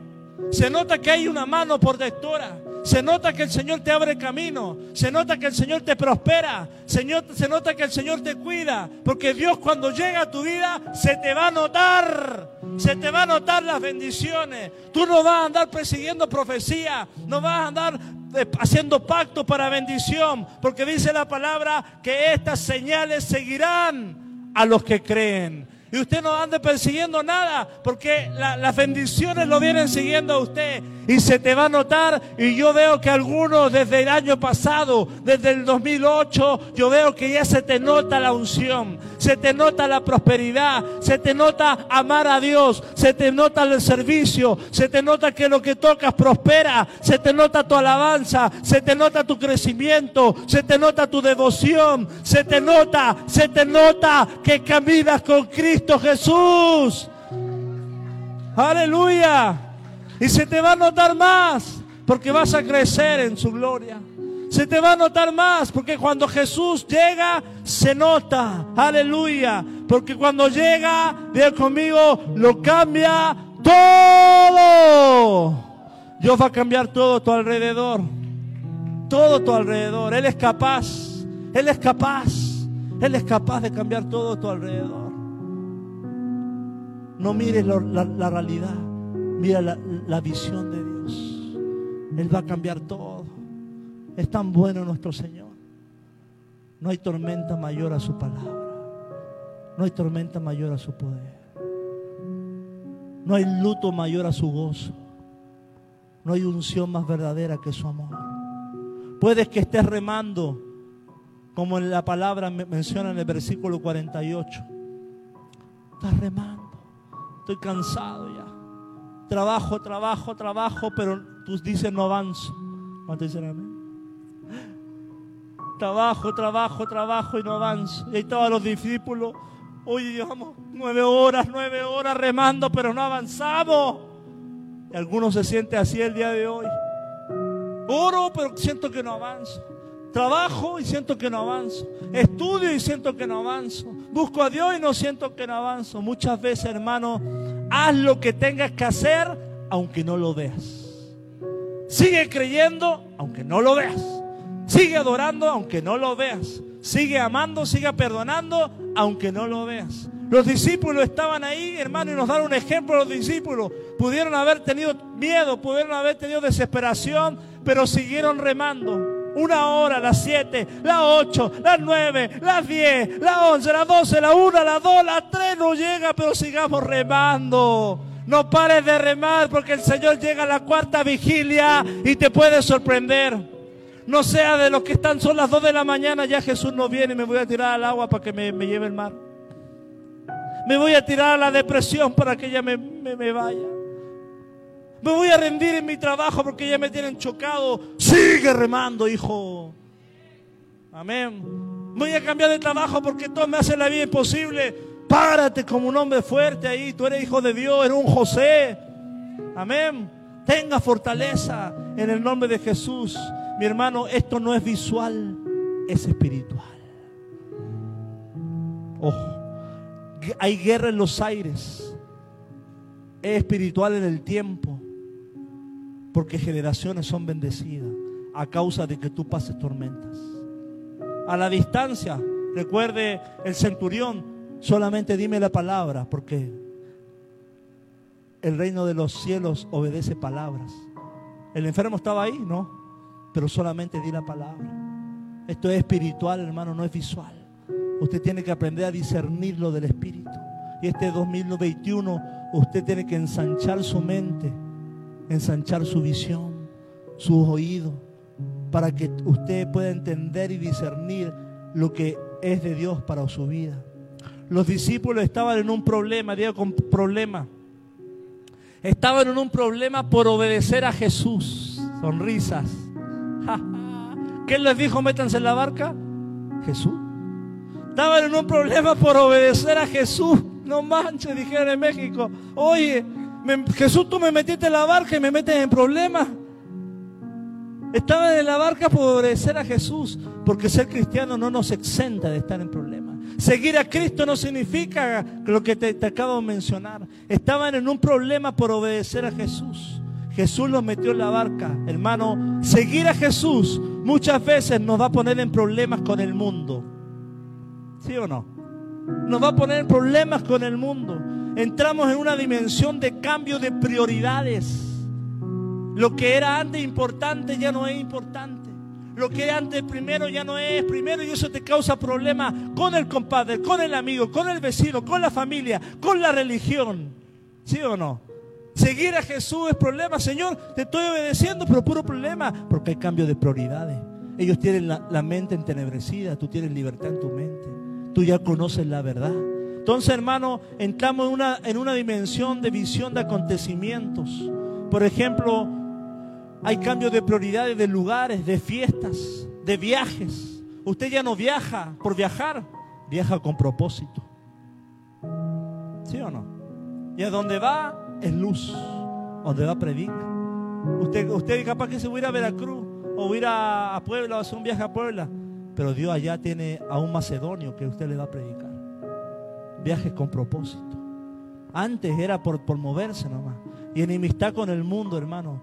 Se nota que hay una mano protectora. Se nota que el Señor te abre camino. Se nota que el Señor te prospera. Señor, se nota que el Señor te cuida. Porque Dios cuando llega a tu vida se te va a notar. Se te va a notar las bendiciones. Tú no vas a andar persiguiendo profecía. No vas a andar eh, haciendo pacto para bendición. Porque dice la palabra que estas señales seguirán a los que creen y usted no ande persiguiendo nada, porque las bendiciones lo vienen siguiendo a usted y se te va a notar. Y yo veo que algunos desde el año pasado, desde el 2008, yo veo que ya se te nota la unción, se te nota la prosperidad, se te nota amar a Dios, se te nota el servicio, se te nota que lo que tocas prospera, se te nota tu alabanza, se te nota tu crecimiento, se te nota tu devoción, se te nota, se te nota que caminas con Cristo Jesús. Aleluya. Y se te va a notar más porque vas a crecer en su gloria. Se te va a notar más porque cuando Jesús llega se nota. Aleluya. Porque cuando llega, Dios conmigo, lo cambia todo. Dios va a cambiar todo a tu alrededor. Todo a tu alrededor. Él es capaz. Él es capaz. Él es capaz de cambiar todo a tu alrededor. No mires la, realidad, mira la, visión de Dios. Él va a cambiar todo. Es tan bueno nuestro Señor. No hay tormenta mayor a su palabra. No hay tormenta mayor a su poder. No hay luto mayor a su gozo. No hay unción más verdadera que su amor. Puedes que estés remando, como en la palabra menciona en el versículo 48. Estás remando. Estoy cansado ya. Trabajo, trabajo, trabajo, pero tú dices no avanzo. ¿Cuánto dicen amén? Trabajo, trabajo, trabajo y no avanzo. Y ahí estaban los discípulos. Oye, llevamos nueve horas, nueve horas remando, pero no avanzamos. Y algunos se sienten así el día de hoy. Oro, pero siento que no avanzo. Trabajo y siento que no avanzo. Estudio y siento que no avanzo. Busco a Dios y no siento que no avanzo. Muchas veces, hermano, haz lo que tengas que hacer aunque no lo veas. Sigue creyendo aunque no lo veas. Sigue adorando aunque no lo veas. Sigue amando, sigue perdonando aunque no lo veas. Los discípulos estaban ahí, hermano, y nos dan un ejemplo los discípulos. Pudieron haber tenido miedo, pudieron haber tenido desesperación, pero siguieron remando. Una hora, las siete, las ocho, las nueve, las diez, las once, las doce, la una, las dos, las tres no llega, pero sigamos remando. No pares de remar porque el Señor llega a la cuarta vigilia y te puede sorprender. No sea de los que están, son las dos de la mañana, ya Jesús no viene me voy a tirar al agua para que me, lleve el mar. Me voy a tirar a la depresión para que ella me, me vaya. Me voy a rendir en mi trabajo porque ya me tienen chocado. Sigue remando, hijo. Amén. Voy a cambiar de trabajo porque todo me hace la vida imposible. Párate como un hombre fuerte ahí. Tú eres hijo de Dios, eres un José. Amén. Tenga fortaleza en el nombre de Jesús. Mi hermano, esto no es visual, es espiritual. Ojo, hay guerra en los aires. Es espiritual en el tiempo porque generaciones son bendecidas a causa de que tú pases tormentas. A la distancia, recuerde el centurión, solamente dime la palabra, porque el reino de los cielos obedece palabras. El enfermo estaba ahí, ¿no? Pero solamente di la palabra. Esto es espiritual, hermano, no es visual. Usted tiene que aprender a discernir lo del espíritu. Y este 2021 usted tiene que ensanchar su mente ensanchar su visión, sus oídos, para que usted pueda entender y discernir lo que es de Dios para su vida. Los discípulos estaban en un problema, digo con problema. Estaban en un problema por obedecer a Jesús. Sonrisas. ¿Qué les dijo? Métanse en la barca. Jesús. Estaban en un problema por obedecer a Jesús. No manches, dijeron en México. Oye, Jesús, tú me metiste en la barca y me metes en problemas. Estaba en la barca por obedecer a Jesús, porque ser cristiano no nos exenta de estar en problemas. Seguir a Cristo no significa lo que te, te acabo de mencionar. Estaban en un problema por obedecer a Jesús. Jesús los metió en la barca. Hermano, seguir a Jesús muchas veces nos va a poner en problemas con el mundo. ¿Sí o no? Nos va a poner problemas con el mundo entramos en una dimensión de cambio de prioridades. Lo que era antes importante ya no es importante. Lo que era antes primero ya no es primero y eso te causa problemas con el compadre, con el amigo, con el vecino, con la familia, con la religión. ¿Sí o no? Seguir a Jesús es problema. Señor, te estoy obedeciendo, pero puro problema. Porque hay cambio de prioridades. Ellos tienen la, la mente entenebrecida, tú tienes libertad en tu mente. Tú ya conoces la verdad. Entonces, hermano, entramos en una, en una dimensión de visión de acontecimientos. Por ejemplo, hay cambios de prioridades de lugares, de fiestas, de viajes. Usted ya no viaja por viajar, viaja con propósito. ¿Sí o no? Y a donde va es luz, donde va predica. Usted, usted capaz que se va a ir a Veracruz o va a ir a, Puebla o hacer un viaje a Puebla, pero Dios allá tiene a un macedonio que usted le va a predicar viajes con propósito. Antes era por, por moverse nomás. Y enemistad con el mundo, hermano.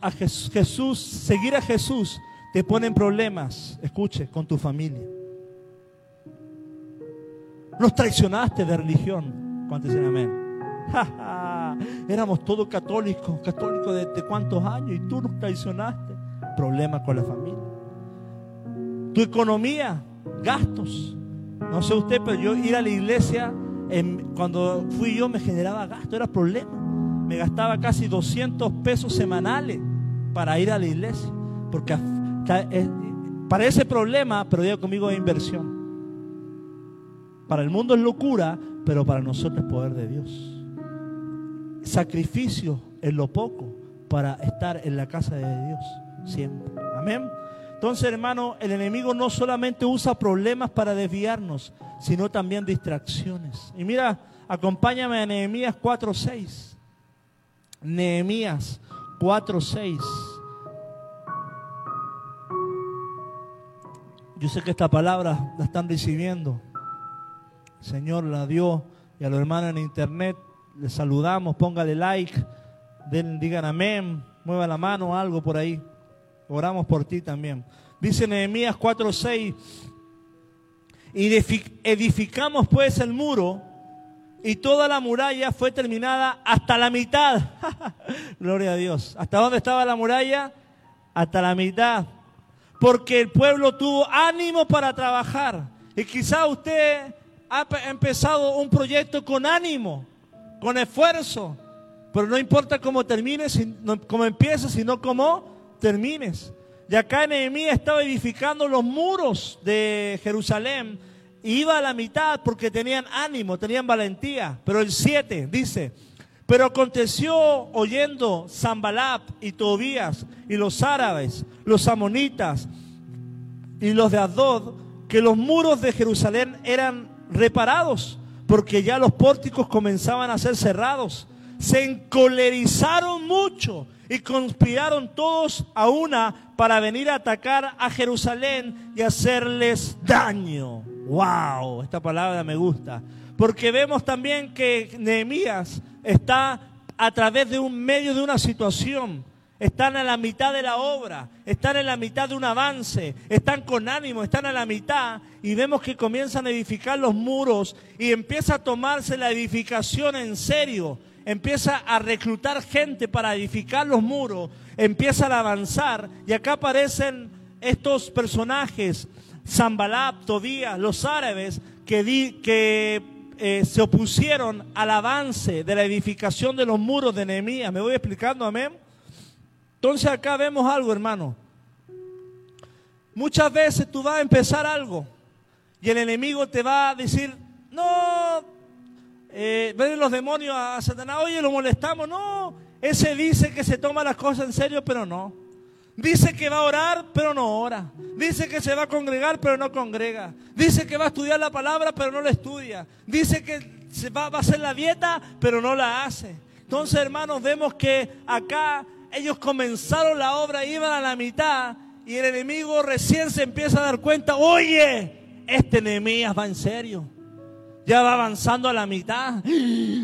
a Jesús, seguir a Jesús te pone en problemas, escuche, con tu familia. Nos traicionaste de religión. ¿Cuántos dicen amén? Éramos todos católicos, católicos de, cuántos años y tú nos traicionaste. Problemas con la familia. Tu economía, gastos. No sé usted, pero yo ir a la iglesia, cuando fui yo me generaba gasto, era problema. me gastaba casi 200 pesos semanales para ir a la iglesia. Porque para ese problema, pero digo conmigo, es inversión. Para el mundo es locura, pero para nosotros es poder de Dios. Sacrificio en lo poco para estar en la casa de Dios siempre. Amén. Entonces, hermano, el enemigo no solamente usa problemas para desviarnos, sino también distracciones. Y mira, acompáñame a Nehemías 4:6. Nehemías 4:6. Yo sé que esta palabra la están recibiendo. Señor la dio y a los hermanos en internet les saludamos, póngale like, digan amén, mueva la mano, algo por ahí. Oramos por ti también. Dice Nehemías 4:6, y edificamos pues el muro y toda la muralla fue terminada hasta la mitad. Gloria a Dios. ¿Hasta dónde estaba la muralla? Hasta la mitad. Porque el pueblo tuvo ánimo para trabajar. Y quizá usted ha empezado un proyecto con ánimo, con esfuerzo, pero no importa cómo termines, cómo empieces, sino cómo termines. Y acá Nehemías estaba edificando los muros de Jerusalén. iba a la mitad porque tenían ánimo, tenían valentía. Pero el 7 dice, pero aconteció oyendo Zambalab y Tobías y los árabes, los amonitas y los de Adod, que los muros de Jerusalén eran reparados, porque ya los pórticos comenzaban a ser cerrados. Se encolerizaron mucho y conspiraron todos a una para venir a atacar a Jerusalén y hacerles daño. Wow, esta palabra me gusta. Porque vemos también que Nehemías está a través de un medio de una situación están a la mitad de la obra, están en la mitad de un avance, están con ánimo, están a la mitad y vemos que comienzan a edificar los muros y empieza a tomarse la edificación en serio, empieza a reclutar gente para edificar los muros, empiezan a avanzar y acá aparecen estos personajes, Zambalab, Tobías, los árabes, que, que eh, se opusieron al avance de la edificación de los muros de Nehemías. ¿Me voy explicando, amén? Entonces acá vemos algo, hermano. Muchas veces tú vas a empezar algo y el enemigo te va a decir, no, eh, los demonios a Satanás, oye, lo molestamos. No, ese dice que se toma las cosas en serio, pero no. Dice que va a orar, pero no ora. Dice que se va a congregar, pero no congrega. Dice que va a estudiar la palabra, pero no la estudia. Dice que se va, va a hacer la dieta, pero no la hace. Entonces, hermanos, vemos que acá ellos comenzaron la obra, iban a la mitad y el enemigo recién se empieza a dar cuenta, oye, este Nehemías va en serio. Ya va avanzando a la mitad.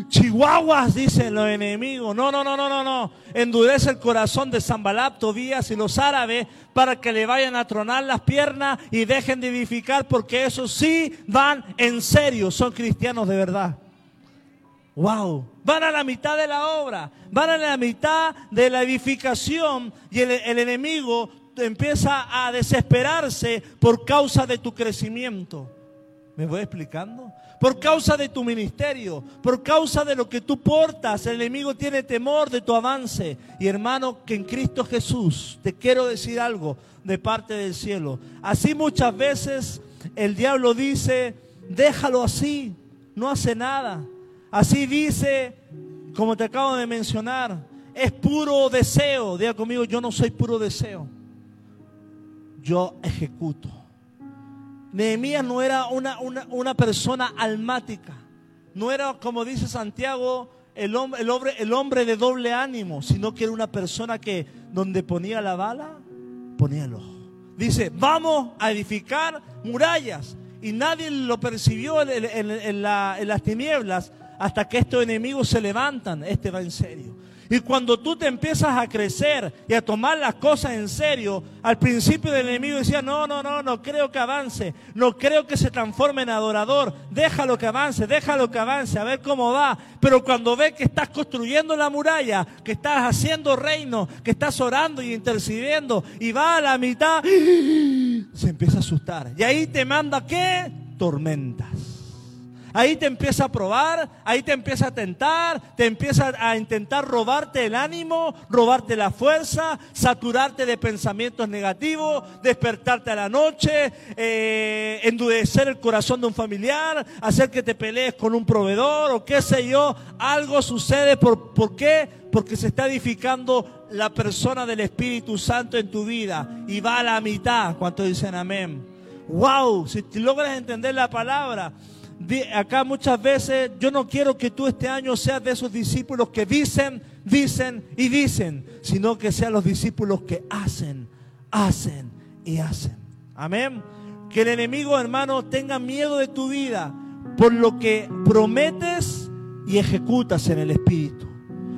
Chihuahuas, dicen los enemigos. No, no, no, no, no, no. Endurece el corazón de Zambalab, Tobías y los árabes para que le vayan a tronar las piernas y dejen de edificar porque esos sí van en serio. Son cristianos de verdad. Wow, van a la mitad de la obra, van a la mitad de la edificación y el, enemigo empieza a desesperarse por causa de tu crecimiento. ¿Me voy explicando? Por causa de tu ministerio, por causa de lo que tú portas, el enemigo tiene temor de tu avance. Y hermano, que en Cristo Jesús, te quiero decir algo de parte del cielo. Así muchas veces el diablo dice, déjalo así, no hace nada. Así dice, como te acabo de mencionar, es puro deseo. Diga conmigo, yo no soy puro deseo. Yo ejecuto. Nehemías no era una, una, persona almática. No era, como dice Santiago, el hombre, el, hombre, el hombre de doble ánimo, sino que era una persona que donde ponía la bala, ponía el ojo. Dice, vamos a edificar murallas. Y nadie lo percibió en las tinieblas hasta que estos enemigos se levantan, este va en serio. Y cuando tú te empiezas a crecer y a tomar las cosas en serio, al principio del enemigo decía, no, no, no, no creo que avance, no creo que se transforme en adorador, déjalo que avance, déjalo que avance, a ver cómo va. Pero cuando ve que estás construyendo la muralla, que estás haciendo reino, que estás orando y intercediendo y va a la mitad, se empieza a asustar. Y ahí te manda qué? Tormentas Ahí te empieza a probar, ahí te empieza a tentar, te empieza a intentar robarte el ánimo, robarte la fuerza, saturarte de pensamientos negativos, despertarte a la noche, eh, endurecer el corazón de un familiar, hacer que te pelees con un proveedor o qué sé yo. Algo sucede. ¿Por, ¿por qué? Porque se está edificando la persona del Espíritu Santo en tu vida y va a la mitad. ¿Cuántos dicen amén? Wow, si logras entender la palabra, acá muchas veces yo no quiero que tú este año seas de esos discípulos que dicen, dicen y dicen, sino que sean los discípulos que hacen, hacen y hacen. Amén. Que el enemigo, hermano, tenga miedo de tu vida por lo que prometes y ejecutas en el Espíritu.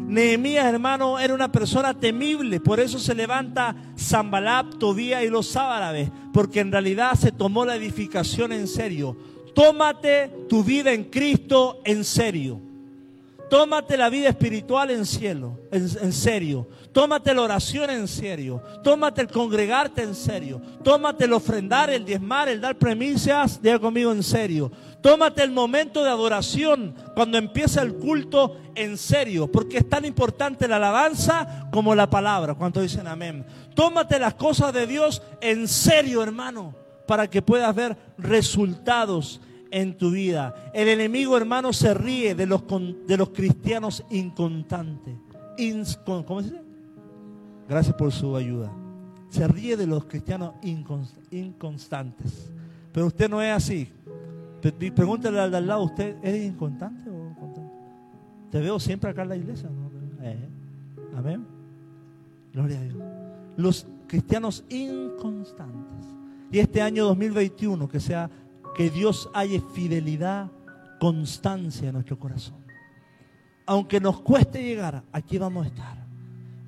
Nehemías, hermano, era una persona temible, por eso se levanta Zambalab, Tobía y los árabes, porque en realidad se tomó la edificación en serio. Tómate tu vida en Cristo en serio. Tómate la vida espiritual en cielo, en, serio. Tómate la oración en serio. Tómate el congregarte en serio. Tómate el ofrendar, el diezmar, el dar premisas, diga conmigo en serio. Tómate el momento de adoración cuando empieza el culto en serio, porque es tan importante la alabanza como la palabra. ¿Cuánto dicen amén? Tómate las cosas de Dios en serio, hermano para que puedas ver resultados en tu vida. El enemigo, hermano, se ríe de los, de los cristianos inconstantes. ¿Cómo se dice? Gracias por su ayuda. Se ríe de los cristianos inconstantes. Pero usted no es así. Pregúntale al de al lado, ¿usted es inconstante o constante? Te veo siempre acá en la iglesia. Eh, amén. Gloria a Dios. Los cristianos inconstantes. Y este año 2021 que sea que Dios haya fidelidad, constancia en nuestro corazón. Aunque nos cueste llegar, aquí vamos a estar,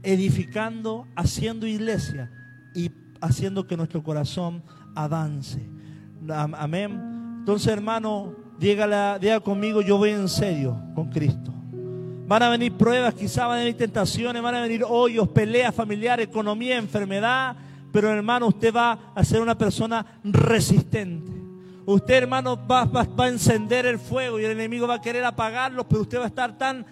edificando, haciendo iglesia y haciendo que nuestro corazón avance. Amén. Entonces, hermano, diga, conmigo, yo voy en serio con Cristo. Van a venir pruebas, quizás van a venir tentaciones, van a venir hoyos, peleas familiares, economía, enfermedad, pero hermano, usted va a ser una persona resistente. Usted, hermano, va, a encender el fuego y el enemigo va a querer apagarlo, pero usted va a estar tan,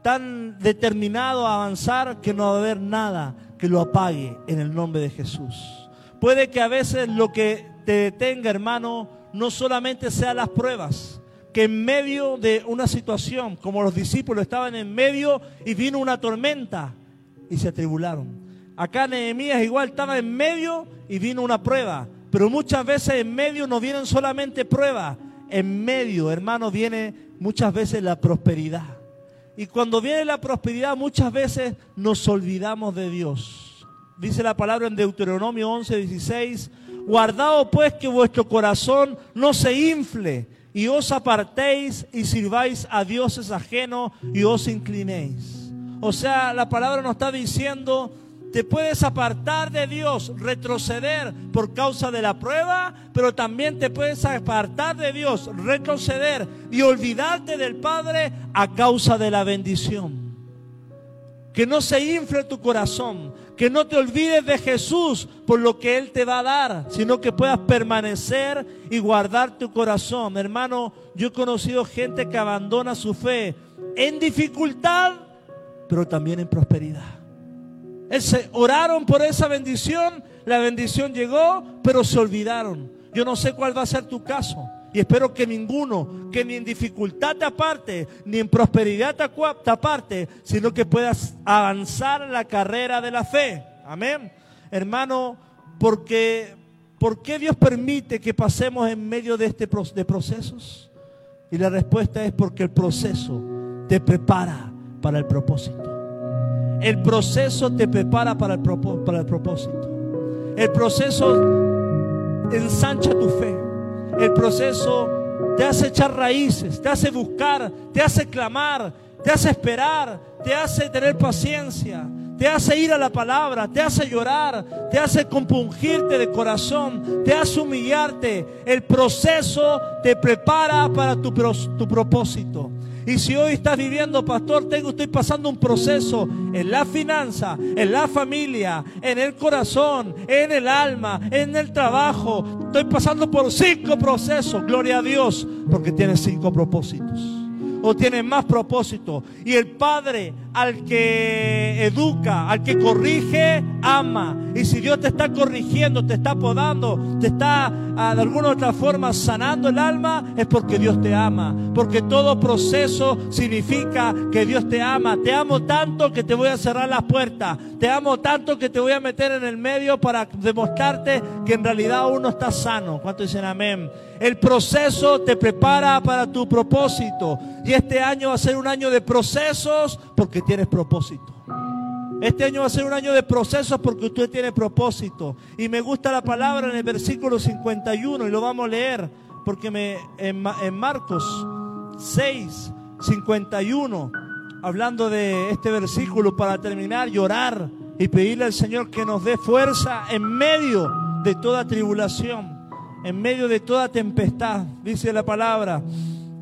tan determinado a avanzar que no va a haber nada que lo apague en el nombre de Jesús. Puede que a veces lo que te detenga, hermano, no solamente sean las pruebas, que en medio de una situación, como los discípulos estaban en medio y vino una tormenta y se atribularon. Acá Nehemías igual estaba en medio y vino una prueba. Pero muchas veces en medio no vienen solamente pruebas. En medio, hermano, viene muchas veces la prosperidad. Y cuando viene la prosperidad, muchas veces nos olvidamos de Dios. Dice la palabra en Deuteronomio 11, 16. Guardaos pues que vuestro corazón no se infle y os apartéis y sirváis a dioses ajenos y os inclinéis. O sea, la palabra nos está diciendo te puedes apartar de Dios, retroceder por causa de la prueba, pero también te puedes apartar de Dios, retroceder y olvidarte del Padre a causa de la bendición. Que no se infle tu corazón, que no te olvides de Jesús por lo que Él te va a dar, sino que puedas permanecer y guardar tu corazón. Hermano, yo he conocido gente que abandona su fe en dificultad, pero también en prosperidad. Se oraron por esa bendición, la bendición llegó, pero se olvidaron. Yo no sé cuál va a ser tu caso. Y espero que ninguno, que ni en dificultad te aparte, ni en prosperidad te aparte, sino que puedas avanzar la carrera de la fe. Amén. Hermano, porque, ¿por qué Dios permite que pasemos en medio de este de procesos? Y la respuesta es porque el proceso te prepara para el propósito. El proceso te prepara para el, para el propósito. El proceso ensancha tu fe. El proceso te hace echar raíces, te hace buscar, te hace clamar, te hace esperar, te hace tener paciencia, te hace ir a la palabra, te hace llorar, te hace compungirte de corazón, te hace humillarte. El proceso te prepara para tu, tu propósito. Y si hoy estás viviendo, pastor, tengo, estoy pasando un proceso en la finanza, en la familia, en el corazón, en el alma, en el trabajo. Estoy pasando por cinco procesos, gloria a Dios, porque tienes cinco propósitos o tiene más propósito. Y el Padre al que educa, al que corrige, ama. Y si Dios te está corrigiendo, te está podando, te está ah, de alguna u otra forma sanando el alma, es porque Dios te ama. Porque todo proceso significa que Dios te ama. Te amo tanto que te voy a cerrar las puertas. Te amo tanto que te voy a meter en el medio para demostrarte que en realidad uno está sano. ¿Cuánto dicen amén? El proceso te prepara para tu propósito. Y este año va a ser un año de procesos porque tienes propósito. Este año va a ser un año de procesos porque usted tiene propósito. Y me gusta la palabra en el versículo 51 y lo vamos a leer porque en, en Marcos 6, 51, hablando de este versículo para terminar, llorar y pedirle al Señor que nos dé fuerza en medio de toda tribulación en medio de toda tempestad, dice la palabra,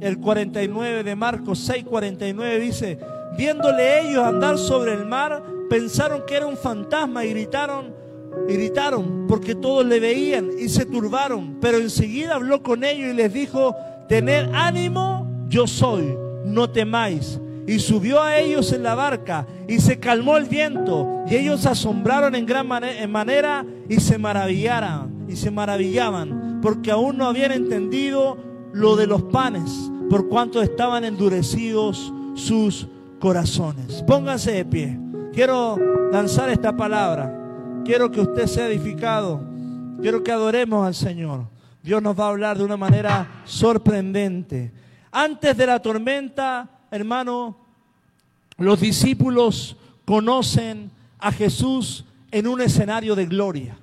el 49 de Marcos 6, 49 dice, viéndole ellos andar sobre el mar, pensaron que era un fantasma y gritaron, gritaron porque todos le veían y se turbaron, pero enseguida habló con ellos y les dijo, tened ánimo, yo soy, no temáis. Y subió a ellos en la barca y se calmó el viento y ellos asombraron en gran manera y se maravillaron y se maravillaban porque aún no habían entendido lo de los panes, por cuanto estaban endurecidos sus corazones. Pónganse de pie. Quiero lanzar esta palabra. Quiero que usted sea edificado. Quiero que adoremos al Señor. Dios nos va a hablar de una manera sorprendente. Antes de la tormenta, hermano, los discípulos conocen a Jesús en un escenario de gloria,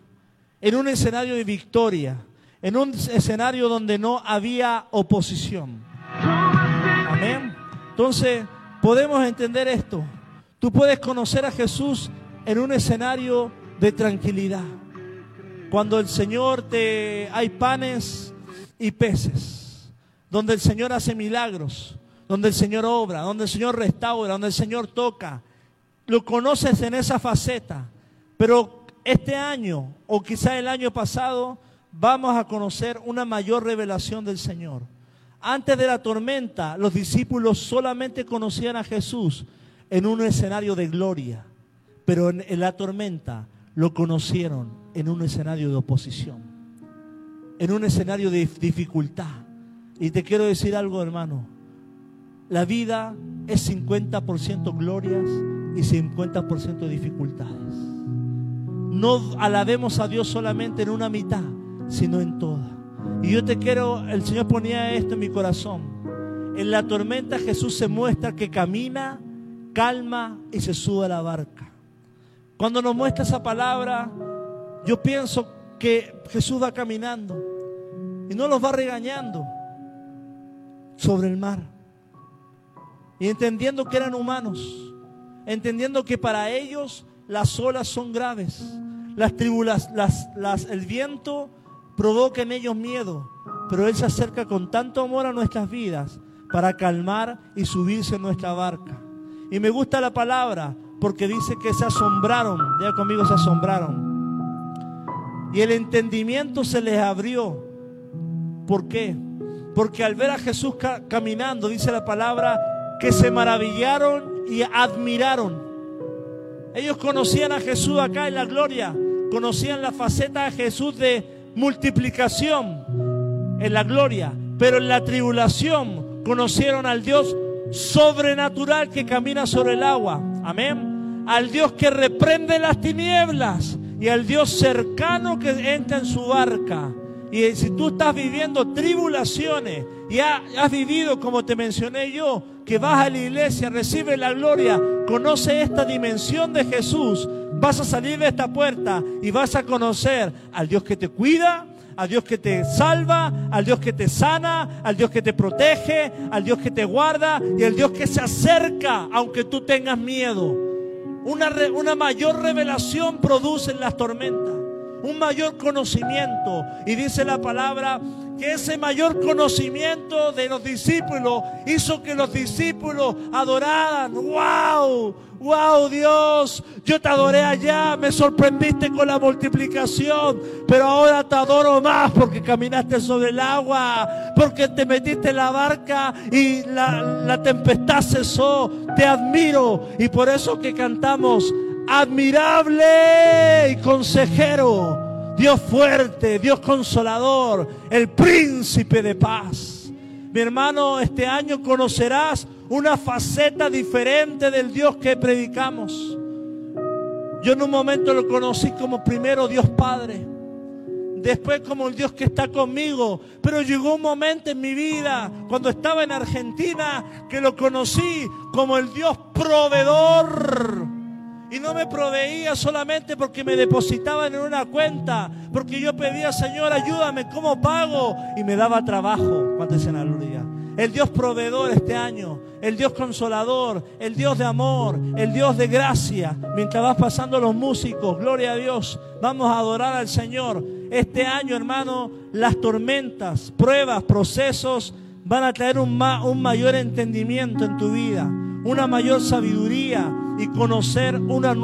en un escenario de victoria en un escenario donde no había oposición. Amén. Entonces, podemos entender esto. Tú puedes conocer a Jesús en un escenario de tranquilidad. Cuando el Señor te hay panes y peces, donde el Señor hace milagros, donde el Señor obra, donde el Señor restaura, donde el Señor toca. Lo conoces en esa faceta. Pero este año o quizá el año pasado vamos a conocer una mayor revelación del Señor. Antes de la tormenta, los discípulos solamente conocían a Jesús en un escenario de gloria, pero en, la tormenta lo conocieron en un escenario de oposición, en un escenario de dificultad. Y te quiero decir algo, hermano. La vida es 50% glorias y 50% dificultades. No alabemos a Dios solamente en una mitad, sino en toda. Y yo te quiero, el Señor ponía esto en mi corazón. En la tormenta Jesús se muestra que camina, calma y se sube a la barca. Cuando nos muestra esa palabra, yo pienso que Jesús va caminando y no los va regañando sobre el mar. Y entendiendo que eran humanos, entendiendo que para ellos las olas son graves, las tribulas, las, el viento provoca en ellos miedo, pero Él se acerca con tanto amor a nuestras vidas para calmar y subirse en nuestra barca. Y me gusta la palabra porque dice que se asombraron, ya conmigo se asombraron. Y el entendimiento se les abrió. ¿Por qué? Porque al ver a Jesús caminando, dice la palabra, que se maravillaron y admiraron. Ellos conocían a Jesús acá en la gloria, conocían la faceta de Jesús de multiplicación en la gloria, pero en la tribulación conocieron al Dios sobrenatural que camina sobre el agua. Amén. Al Dios que reprende las tinieblas y al Dios cercano que entra en su barca. Y si tú estás viviendo tribulaciones y has vivido, como te mencioné yo, que vas a la iglesia, recibe la gloria, conoce esta dimensión de Jesús, vas a salir de esta puerta y vas a conocer al Dios que te cuida, al Dios que te salva, al Dios que te sana, al Dios que te protege, al Dios que te guarda y al Dios que se acerca aunque tú tengas miedo. Una, una mayor revelación produce en las tormentas. un mayor conocimiento. Y dice la palabra que ese mayor conocimiento de los discípulos hizo que los discípulos adoraran. ¡Wow! wow Dios, yo te adoré allá, me sorprendiste con la multiplicación, pero ahora te adoro más porque caminaste sobre el agua, porque te metiste en la barca y la, la tempestad cesó, te admiro y por eso que cantamos, admirable y consejero. Dios fuerte, Dios consolador, el príncipe de paz. Mi hermano, este año conocerás una faceta diferente del Dios que predicamos. Yo en un momento lo conocí como primero Dios Padre, después como el Dios que está conmigo, pero llegó un momento en mi vida, cuando estaba en Argentina, que lo conocí como el Dios proveedor. Y no me proveía solamente porque me depositaban en una cuenta, porque yo pedía, Señor, ayúdame, ¿cómo pago? Y me daba trabajo. dicen aleluya? el Dios proveedor este año, el Dios consolador, el Dios de amor, el Dios de gracia. Mientras vas pasando los músicos, gloria a Dios, vamos a adorar al Señor. Este año, hermano, las tormentas, pruebas, procesos van a traer un, un mayor entendimiento en tu vida, una mayor sabiduría y conocer una nueva